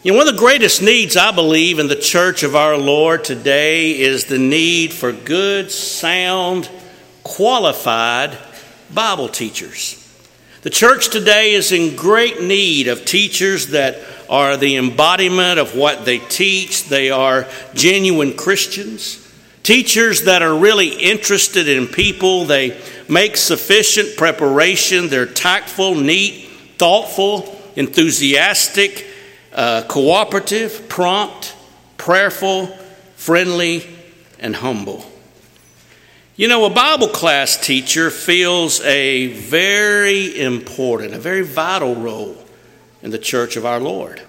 You know, one of the greatest needs, I believe, in the church of our Lord today is the need for good, sound, qualified Bible teachers. The church today is in great need of teachers that are the embodiment of what they teach. They are genuine Christians. Teachers that are really interested in people. They make sufficient preparation. They're tactful, neat, thoughtful, enthusiastic, uh, cooperative, prompt, prayerful, friendly, and humble. You know, a Bible class teacher feels a very important, a very vital role in the church of our Lord.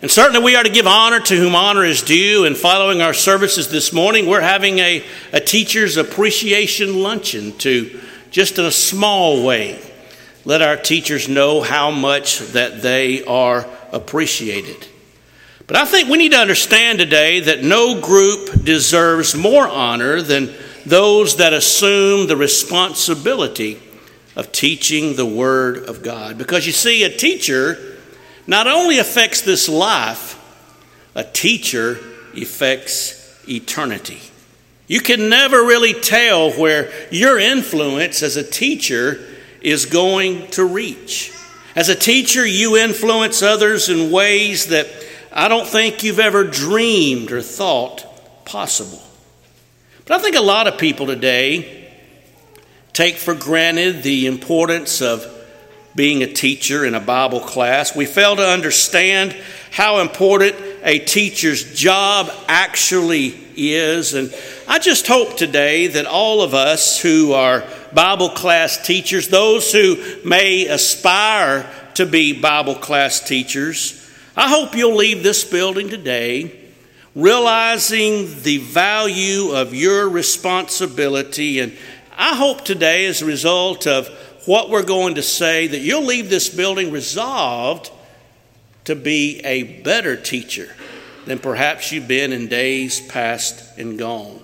And certainly we are to give honor to whom honor is due. And following our services this morning, we're having a, a teacher's appreciation luncheon to just in a small way let our teachers know how much that they are appreciated. But I think we need to understand today that no group deserves more honor than those that assume the responsibility of teaching the Word of God. Because you see, a teacher not only affects this life, a teacher affects eternity. You can never really tell where your influence as a teacher is going to reach. As a teacher, you influence others in ways that I don't think you've ever dreamed or thought possible. But I think a lot of people today take for granted the importance of being a teacher in a Bible class. We fail to understand how important a teacher's job actually is. And I just hope today that all of us who are Bible class teachers, those who may aspire to be Bible class teachers, I hope you'll leave this building today realizing the value of your responsibility. And I hope today, as a result of what we're going to say, that you'll leave this building resolved to be a better teacher than perhaps you've been in days past and gone.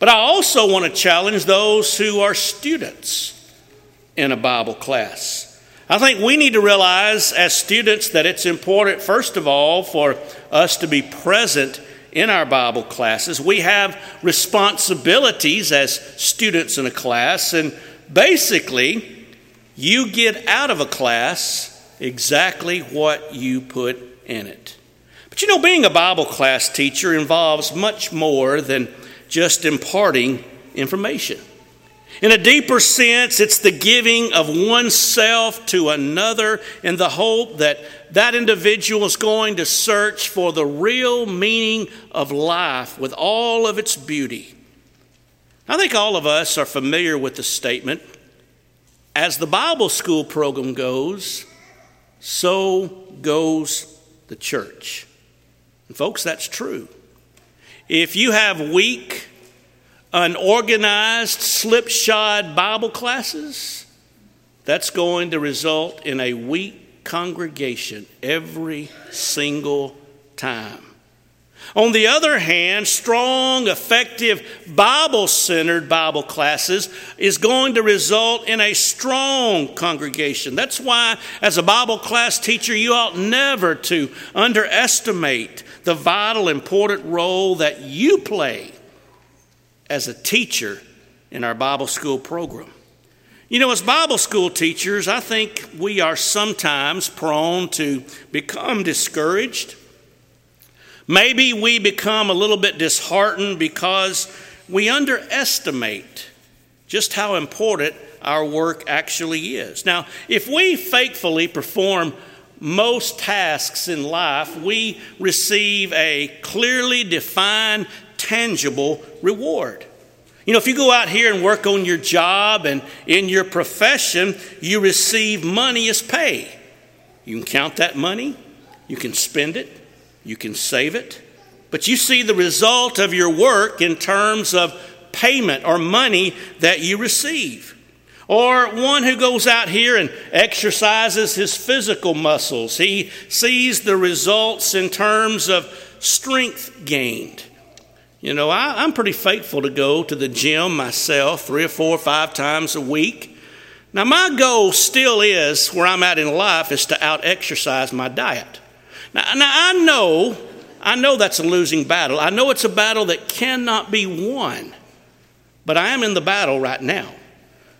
But I also want to challenge those who are students in a Bible class. I think we need to realize as students that it's important, first of all, for us to be present in our Bible classes. We have responsibilities as students in a class, and basically, you get out of a class exactly what you put in it. But you know, being a Bible class teacher involves much more than just imparting information. In a deeper sense, it's the giving of oneself to another in the hope that that individual is going to search for the real meaning of life with all of its beauty. I think all of us are familiar with the statement as the Bible school program goes, so goes the church. And folks, that's true. If you have weak, unorganized, slipshod Bible classes, that's going to result in a weak congregation every single time. On the other hand, strong, effective, Bible centered Bible classes is going to result in a strong congregation. That's why, as a Bible class teacher, you ought never to underestimate the vital, important role that you play as a teacher in our Bible school program. You know, as Bible school teachers, I think we are sometimes prone to become discouraged. Maybe we become a little bit disheartened because we underestimate just how important our work actually is. Now, if we faithfully perform most tasks in life, we receive a clearly defined tangible reward. You know, if you go out here and work on your job and in your profession, you receive money as pay. You can count that money, you can spend it, you can save it, but you see the result of your work in terms of payment or money that you receive. Or one who goes out here and exercises his physical muscles. He sees the results in terms of strength gained. You know, I, am pretty faithful to go to the gym myself three or four or five times a week. Now, my goal still is, where I'm at in life, is to out exercise my diet. Now, now I know, I know that's a losing battle. I know it's a battle that cannot be won. But I am in the battle right now.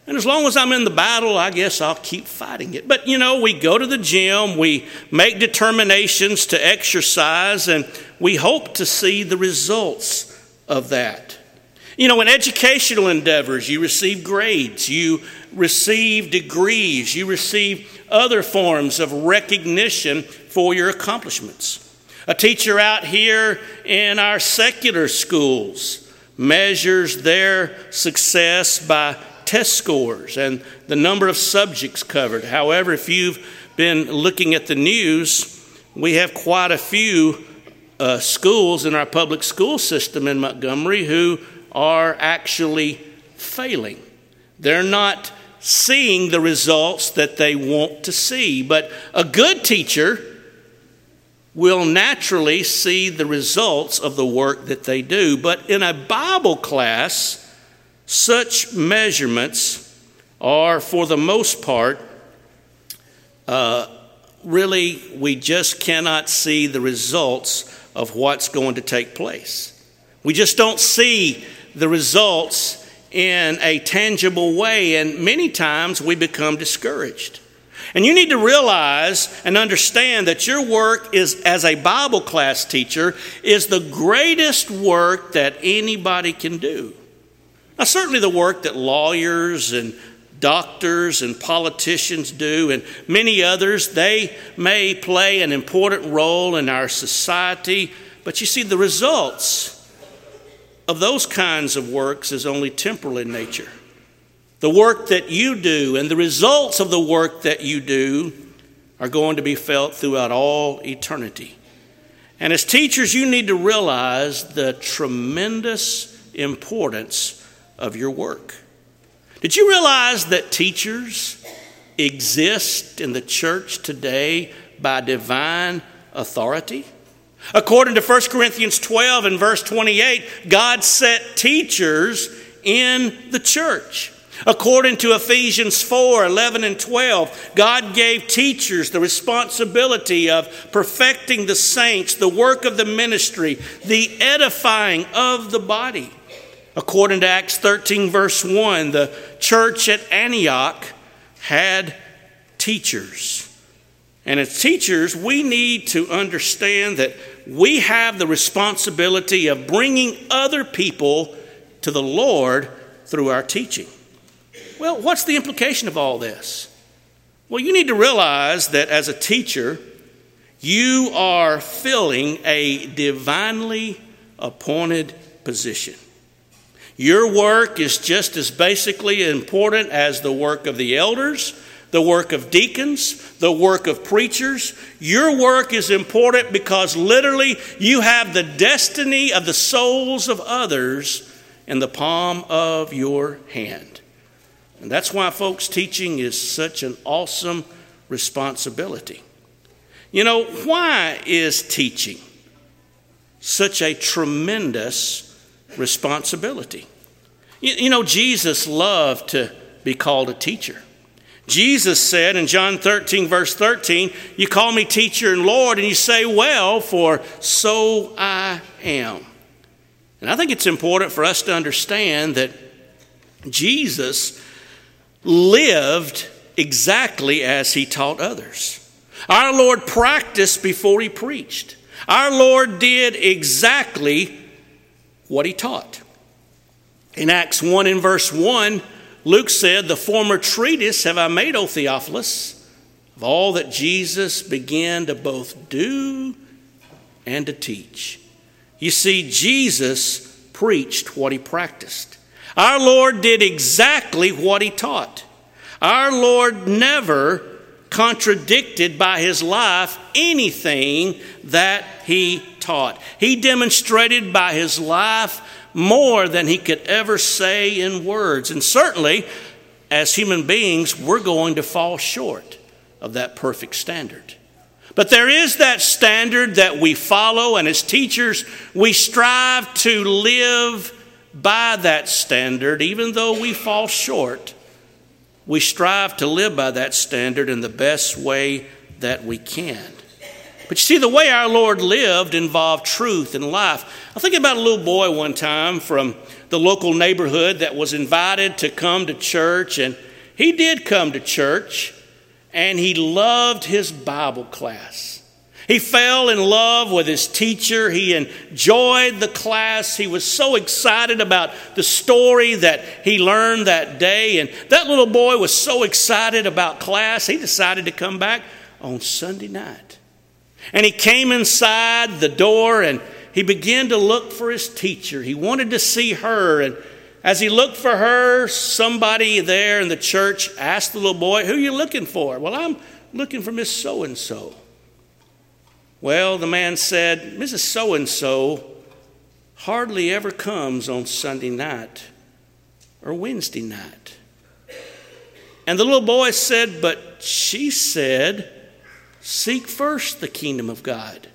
And as long as I'm in the battle, I guess I'll keep fighting it. But you know, we go to the gym, we make determinations to exercise, and we hope to see the results of that. You know, in educational endeavors, you receive grades, you receive degrees, you receive other forms of recognition for your accomplishments. A teacher out here in our secular schools measures their success by test scores and the number of subjects covered. However, if you've been looking at the news, we have quite a few uh, schools in our public school system in Montgomery who are actually failing. They're not seeing the results that they want to see. But a good teacher will naturally see the results of the work that they do. But in a Bible class, such measurements are, for the most part, uh, really, we just cannot see the results of what's going to take place. We just don't see the results in a tangible way, and many times we become discouraged. And you need to realize and understand that your work is as a Bible class teacher is the greatest work that anybody can do. Now, certainly the work that lawyers and doctors and politicians do, and many others, they may play an important role in our society, but you see, the results of those kinds of works is only temporal in nature. The work that you do and the results of the work that you do are going to be felt throughout all eternity. And as teachers, you need to realize the tremendous importance of your work. Did you realize that teachers exist in the church today by divine authority? According to 1 Corinthians 12 and verse 28, God set teachers in the church. According to Ephesians 4 11 and 12, God gave teachers the responsibility of perfecting the saints, the work of the ministry, the edifying of the body. According to Acts 13, verse 1, the church at Antioch had teachers. And as teachers, we need to understand that we have the responsibility of bringing other people to the Lord through our teaching. Well, what's the implication of all this? Well, you need to realize that as a teacher, you are filling a divinely appointed position. Your work is just as basically important as the work of the elders, the work of deacons, the work of preachers. Your work is important because literally you have the destiny of the souls of others in the palm of your hand. And that's why, folks, teaching is such an awesome responsibility. You know, why is teaching such a tremendous responsibility. You, you know, Jesus loved to be called a teacher. Jesus said in John 13, verse 13, You call me teacher and Lord, and you say, Well, for so I am. And I think it's important for us to understand that Jesus lived exactly as he taught others. Our Lord practiced before he preached. Our Lord did exactly what he taught. In Acts 1 in verse 1, Luke said, The former treatise have I made, O Theophilus, of all that Jesus began to both do and to teach. You see, Jesus preached what he practiced. Our Lord did exactly what he taught. Our Lord never contradicted by his life anything that he taught. He demonstrated by his life more than he could ever say in words. And certainly, as human beings, we're going to fall short of that perfect standard. But there is that standard that we follow, and as teachers, we strive to live by that standard, even though we fall short. We strive to live by that standard in the best way that we can. But you see, the way our Lord lived involved truth and life. I think about a little boy one time from the local neighborhood that was invited to come to church, and he did come to church, and he loved his Bible class. He fell in love with his teacher. He enjoyed the class. He was so excited about the story that he learned that day. And that little boy was so excited about class, he decided to come back on Sunday night. And he came inside the door and he began to look for his teacher. He wanted to see her. And as he looked for her, somebody there in the church asked the little boy, Who are you looking for? Well, I'm looking for Miss So and so. Well, the man said, Mrs. So and so hardly ever comes on Sunday night or Wednesday night. And the little boy said, But she said, Seek first the kingdom of God.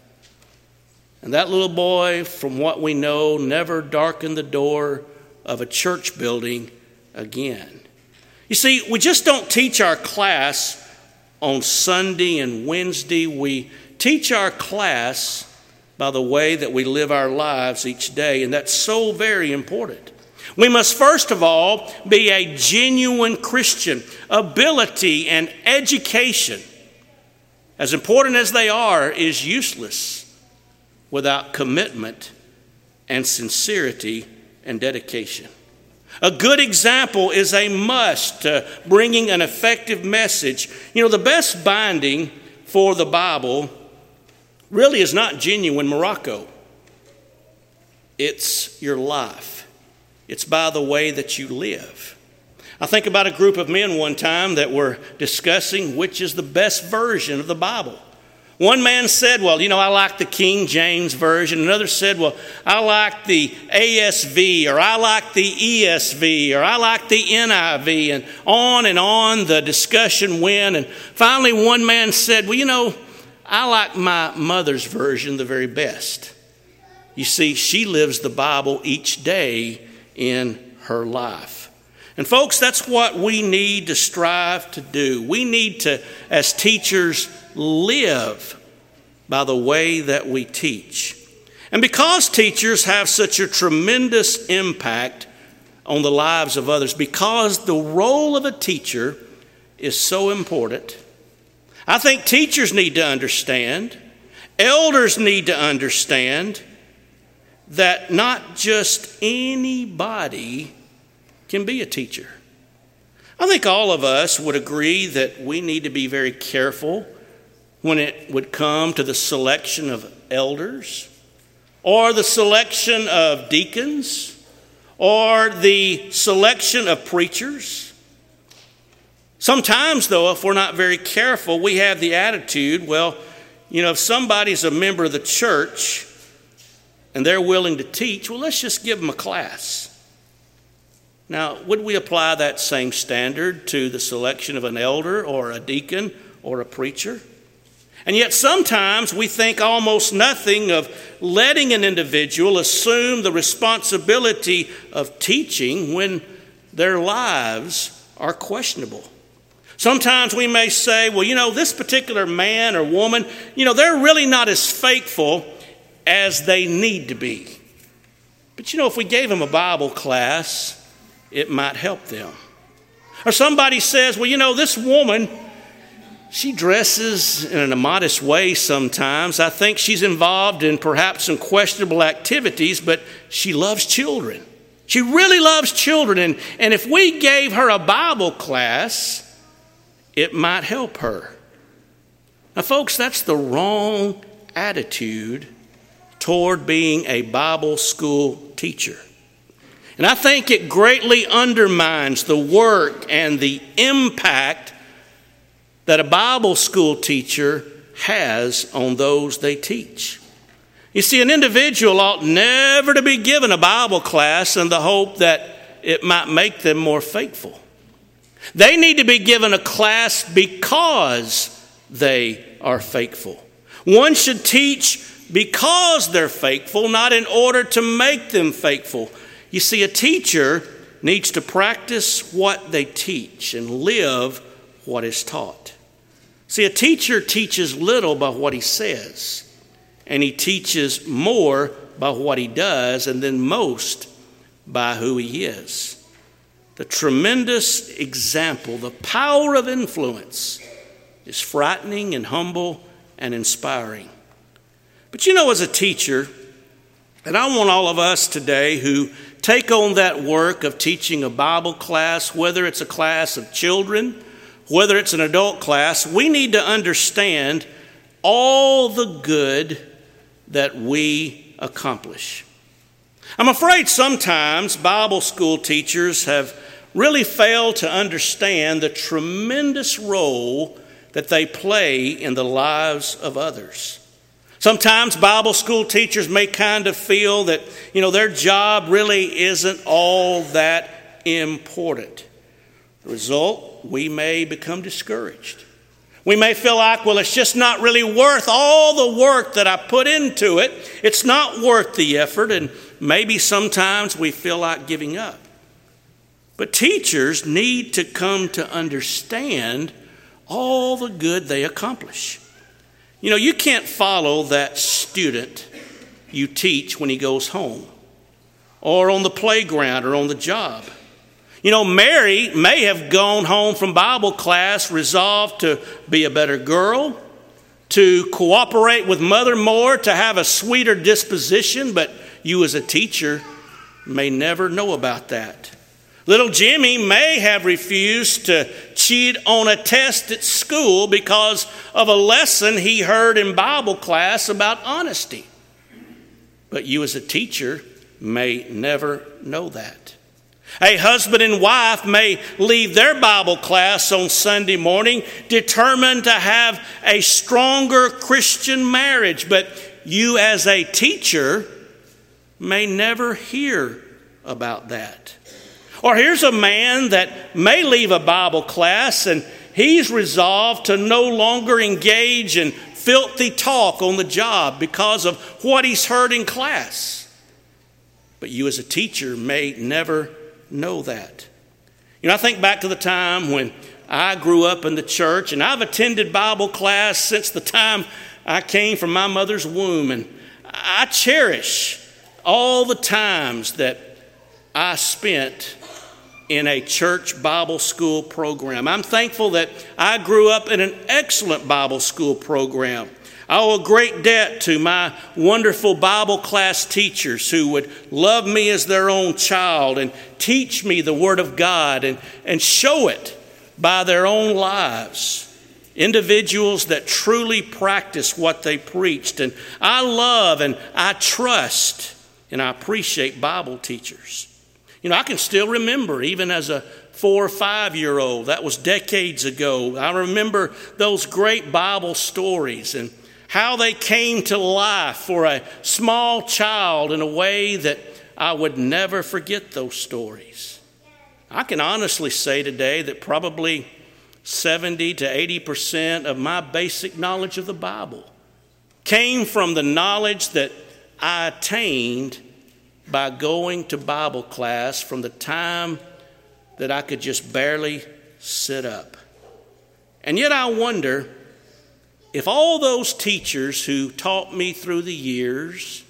And that little boy, from what we know, never darkened the door of a church building again. You see, we just don't teach our class on Sunday and Wednesday. We teach our class by the way that we live our lives each day, and that's so very important. We must first of all be a genuine Christian. Ability and education, as important as they are, is useless without commitment and sincerity and dedication. A good example is a must to bringing an effective message. You know, the best binding for the Bible really is not genuine Morocco. It's your life, it's by the way that you live. I think about a group of men one time that were discussing which is the best version of the Bible. One man said, Well, you know, I like the King James Version. Another said, Well, I like the ASV, or I like the ESV, or I like the NIV. And on and on the discussion went. And finally, one man said, Well, you know, I like my mother's version the very best. You see, she lives the Bible each day in her life. And, folks, that's what we need to strive to do. We need to, as teachers, live by the way that we teach. And because teachers have such a tremendous impact on the lives of others, because the role of a teacher is so important, I think teachers need to understand, elders need to understand that not just anybody can be a teacher. I think all of us would agree that we need to be very careful when it would come to the selection of elders or the selection of deacons or the selection of preachers. Sometimes, though, if we're not very careful, we have the attitude well, you know, if somebody's a member of the church and they're willing to teach, well, let's just give them a class. Now, would we apply that same standard to the selection of an elder or a deacon or a preacher? And yet, sometimes we think almost nothing of letting an individual assume the responsibility of teaching when their lives are questionable. Sometimes we may say, well, you know, this particular man or woman, you know, they're really not as faithful as they need to be. But you know, if we gave them a Bible class, it might help them. Or somebody says, well, you know, this woman, she dresses in a modest way sometimes. I think she's involved in perhaps some questionable activities, but she loves children. She really loves children. And, and if we gave her a Bible class, it might help her. Now, folks, that's the wrong attitude toward being a Bible school teacher. And I think it greatly undermines the work and the impact that a Bible school teacher has on those they teach. You see, an individual ought never to be given a Bible class in the hope that it might make them more faithful. They need to be given a class because they are faithful. One should teach because they're faithful, not in order to make them faithful. You see, a teacher needs to practice what they teach and live what is taught. See, a teacher teaches little by what he says, and he teaches more by what he does, and then most by who he is. The tremendous example, the power of influence is frightening and humble and inspiring. But you know, as a teacher, and I want all of us today who take on that work of teaching a Bible class, whether it's a class of children, whether it's an adult class, we need to understand all the good that we accomplish. I'm afraid sometimes Bible school teachers have really failed to understand the tremendous role that they play in the lives of others. Sometimes Bible school teachers may kind of feel that, you know, their job really isn't all that important. The result, we may become discouraged. We may feel like, well, it's just not really worth all the work that I put into it. It's not worth the effort, and maybe sometimes we feel like giving up. But teachers need to come to understand all the good they accomplish. You know, you can't follow that student you teach when he goes home, or on the playground, or on the job. You know, Mary may have gone home from Bible class resolved to be a better girl, to cooperate with Mother more, to have a sweeter disposition, but you as a teacher may never know about that. Little Jimmy may have refused to cheat on a test at school because of a lesson he heard in Bible class about honesty. But you, as a teacher, may never know that. A husband and wife may leave their Bible class on Sunday morning determined to have a stronger Christian marriage, but you, as a teacher, may never hear about that. Or here's a man that may leave a Bible class and he's resolved to no longer engage in filthy talk on the job because of what he's heard in class. But you, as a teacher, may never know that. You know, I think back to the time when I grew up in the church, and I've attended Bible class since the time I came from my mother's womb, and I cherish all the times that I spent in a church Bible school program. I'm thankful that I grew up in an excellent Bible school program. I owe a great debt to my wonderful Bible class teachers who would love me as their own child and teach me the Word of God and, and show it by their own lives. Individuals that truly practice what they preached. And I love and I trust and I appreciate Bible teachers. You know, I can still remember, even as a four or five year old, that was decades ago. I remember those great Bible stories and how they came to life for a small child in a way that I would never forget those stories. I can honestly say today that probably 70 to 80% of my basic knowledge of the Bible came from the knowledge that I attained by going to Bible class from the time that I could just barely sit up. And yet I wonder if all those teachers who taught me through the years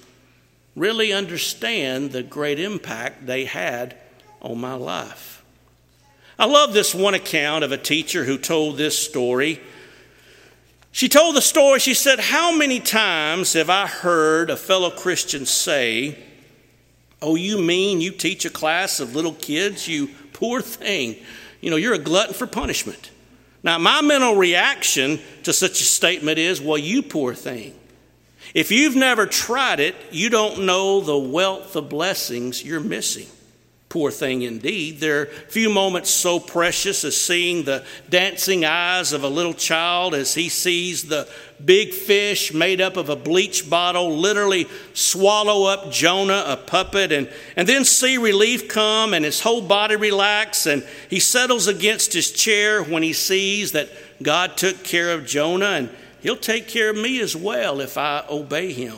really understand the great impact they had on my life. I love this one account of a teacher who told this story. She told the story, she said, How many times have I heard a fellow Christian say, Oh, you mean you teach a class of little kids? You poor thing. You know, you're a glutton for punishment. Now, my mental reaction to such a statement is, well, you poor thing. If you've never tried it, you don't know the wealth of blessings you're missing. Poor thing indeed. There are few moments so precious as seeing the dancing eyes of a little child as he sees the big fish made up of a bleach bottle literally swallow up Jonah, a puppet, and, and then see relief come and his whole body relax and he settles against his chair when he sees that God took care of Jonah and he'll take care of me as well if I obey him.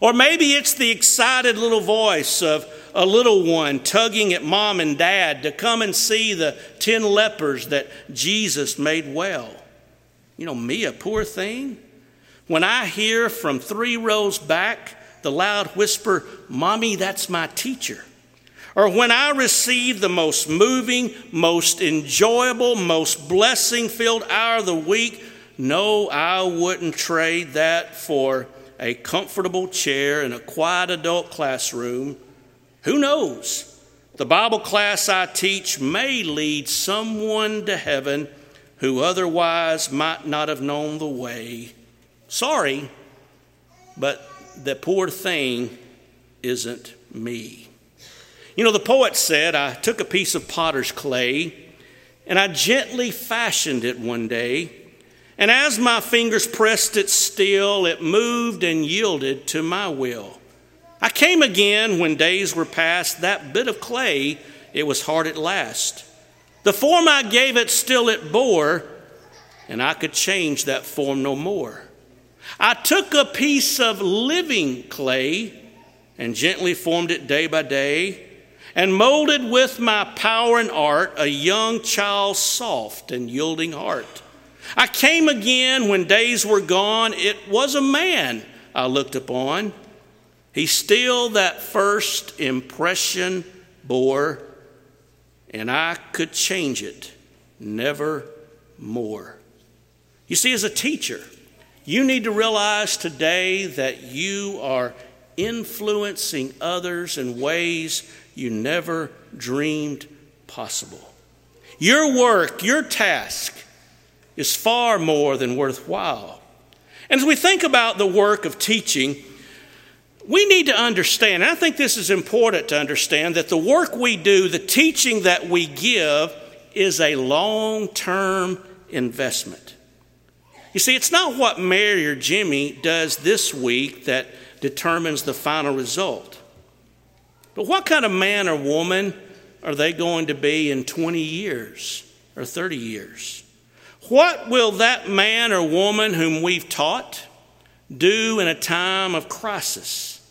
Or maybe it's the excited little voice of a little one tugging at mom and dad to come and see the ten lepers that Jesus made well. You know, me, a poor thing? When I hear from three rows back the loud whisper, Mommy, that's my teacher. Or when I receive the most moving, most enjoyable, most blessing filled hour of the week, no, I wouldn't trade that for a comfortable chair in a quiet adult classroom. Who knows? The Bible class I teach may lead someone to heaven who otherwise might not have known the way. Sorry, but the poor thing isn't me. You know, the poet said, I took a piece of potter's clay and I gently fashioned it one day. And as my fingers pressed it still, it moved and yielded to my will. I came again when days were past. That bit of clay, it was hard at last. The form I gave it still it bore, and I could change that form no more. I took a piece of living clay and gently formed it day by day, and molded with my power and art a young child's soft and yielding heart. I came again when days were gone. It was a man I looked upon. He still that first impression bore, and I could change it never more. You see, as a teacher, you need to realize today that you are influencing others in ways you never dreamed possible. Your work, your task, is far more than worthwhile. And as we think about the work of teaching, we need to understand, and I think this is important to understand, that the work we do, the teaching that we give, is a long term investment. You see, it's not what Mary or Jimmy does this week that determines the final result. But what kind of man or woman are they going to be in 20 years or 30 years? What will that man or woman whom we've taught do in a time of crisis?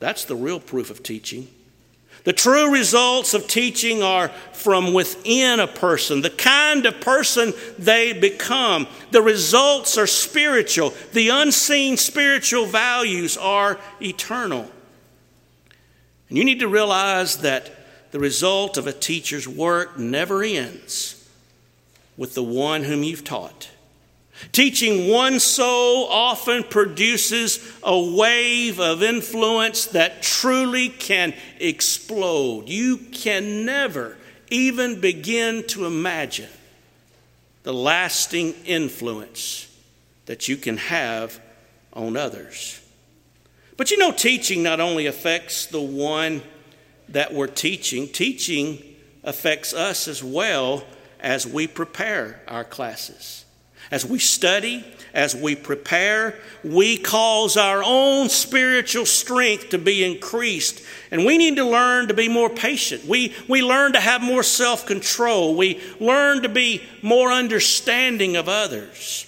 That's the real proof of teaching. The true results of teaching are from within a person, the kind of person they become. The results are spiritual, the unseen spiritual values are eternal. And you need to realize that the result of a teacher's work never ends with the one whom you've taught. Teaching one soul often produces a wave of influence that truly can explode. You can never even begin to imagine the lasting influence that you can have on others. But you know, teaching not only affects the one that we're teaching, teaching affects us as well as we prepare our classes. As we study, as we prepare, we cause our own spiritual strength to be increased. And we need to learn to be more patient. We, we learn to have more self control. We learn to be more understanding of others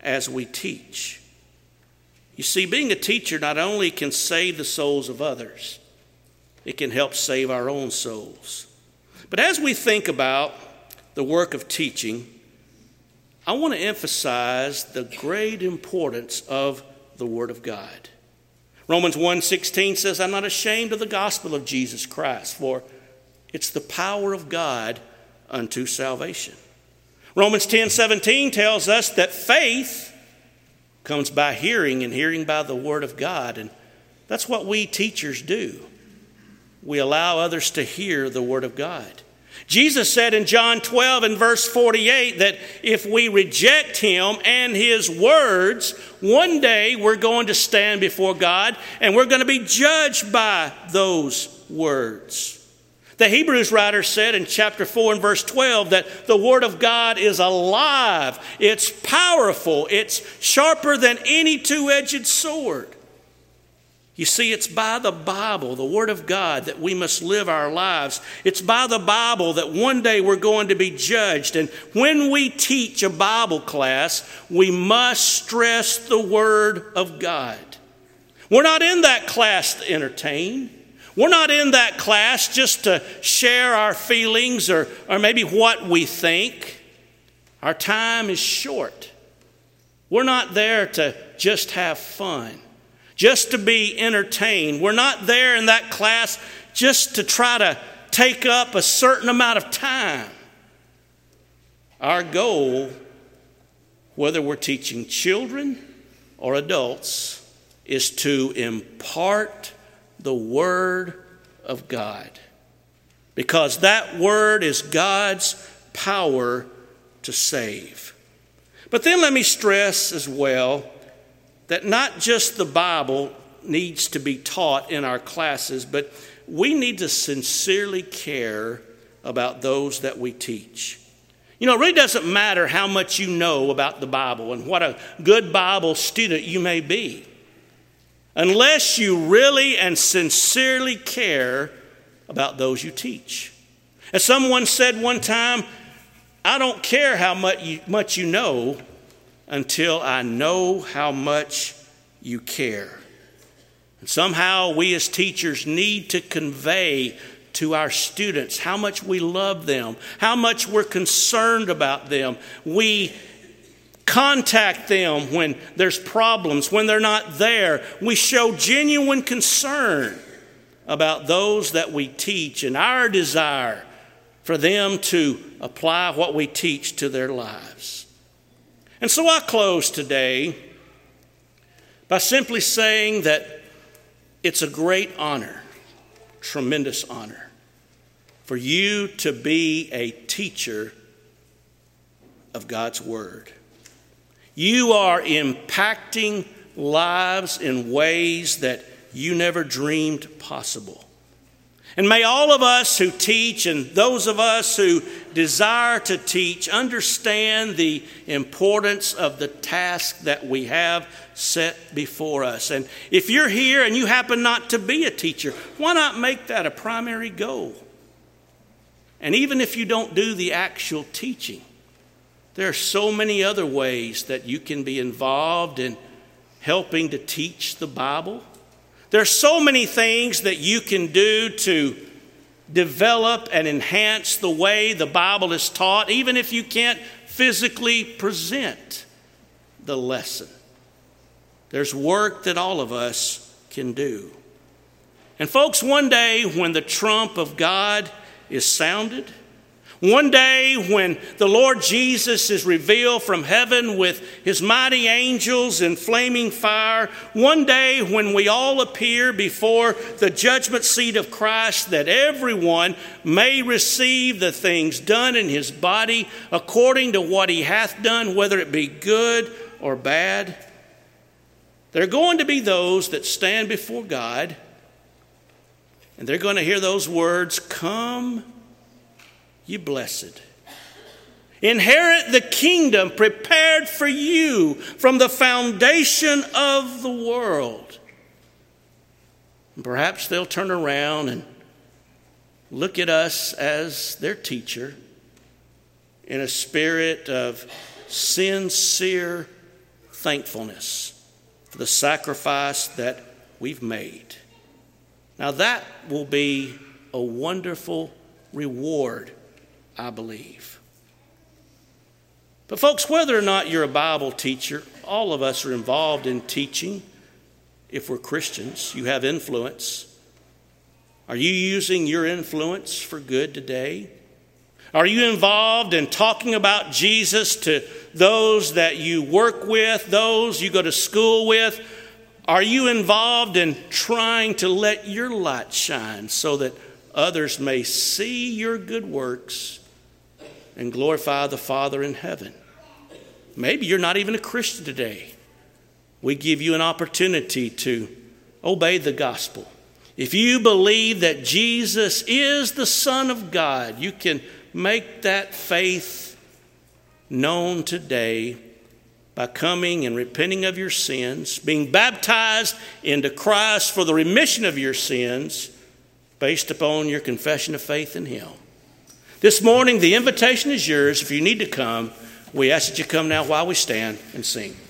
as we teach. You see, being a teacher not only can save the souls of others, it can help save our own souls. But as we think about the work of teaching, I want to emphasize the great importance of the Word of God. Romans 1:16 says, "I'm not ashamed of the gospel of Jesus Christ, for it's the power of God unto salvation." Romans 10:17 tells us that faith comes by hearing and hearing by the word of God, and that's what we teachers do. We allow others to hear the word of God. Jesus said in John 12 and verse 48 that if we reject him and his words, one day we're going to stand before God and we're going to be judged by those words. The Hebrews writer said in chapter 4 and verse 12 that the Word of God is alive, it's powerful, it's sharper than any two edged sword. You see, it's by the Bible, the Word of God, that we must live our lives. It's by the Bible that one day we're going to be judged. And when we teach a Bible class, we must stress the Word of God. We're not in that class to entertain. We're not in that class just to share our feelings or, or maybe what we think. Our time is short. We're not there to just have fun, just to be entertained. We're not there in that class just to try to take up a certain amount of time. Our goal, whether we're teaching children or adults, is to impart the Word of God. Because that Word is God's power to save. But then let me stress as well that not just the Bible needs to be taught in our classes, but we need to sincerely care about those that we teach. You know, it really doesn't matter how much you know about the Bible and what a good Bible student you may be, unless you really and sincerely care about those you teach. As someone said one time, I don't care how much you, much you know until I know how much you care. And somehow we as teachers need to convey to our students how much we love them, how much we're concerned about them. We contact them when there's problems, when they're not there. We show genuine concern about those that we teach and our desire for them to apply what we teach to their lives. And so I close today by simply saying that it's a great honor, tremendous honor, for you to be a teacher of God's Word. You are impacting lives in ways that you never dreamed possible. And may all of us who teach and those of us who desire to teach understand the importance of the task that we have set before us. And if you're here and you happen not to be a teacher, why not make that a primary goal? And even if you don't do the actual teaching, there are so many other ways that you can be involved in helping to teach the Bible there's so many things that you can do to develop and enhance the way the Bible is taught, even if you can't physically present the lesson. There's work that all of us can do. And, folks, one day when the trump of God is sounded, one day, when the Lord Jesus is revealed from heaven with his mighty angels in flaming fire, one day when we all appear before the judgment seat of Christ, that everyone may receive the things done in his body according to what he hath done, whether it be good or bad. There are going to be those that stand before God, and they're going to hear those words Come you blessed. Inherit the kingdom prepared for you from the foundation of the world. Perhaps they'll turn around and look at us as their teacher in a spirit of sincere thankfulness for the sacrifice that we've made. Now, that will be a wonderful reward I believe. But, folks, whether or not you're a Bible teacher, all of us are involved in teaching. If we're Christians, you have influence. Are you using your influence for good today? Are you involved in talking about Jesus to those that you work with, those you go to school with? Are you involved in trying to let your light shine so that others may see your good works and glorify the Father in heaven. Maybe you're not even a Christian today. We give you an opportunity to obey the gospel. If you believe that Jesus is the Son of God, you can make that faith known today by coming and repenting of your sins, being baptized into Christ for the remission of your sins based upon your confession of faith in Him. This morning, the invitation is yours. If you need to come, we ask that you come now while we stand and sing.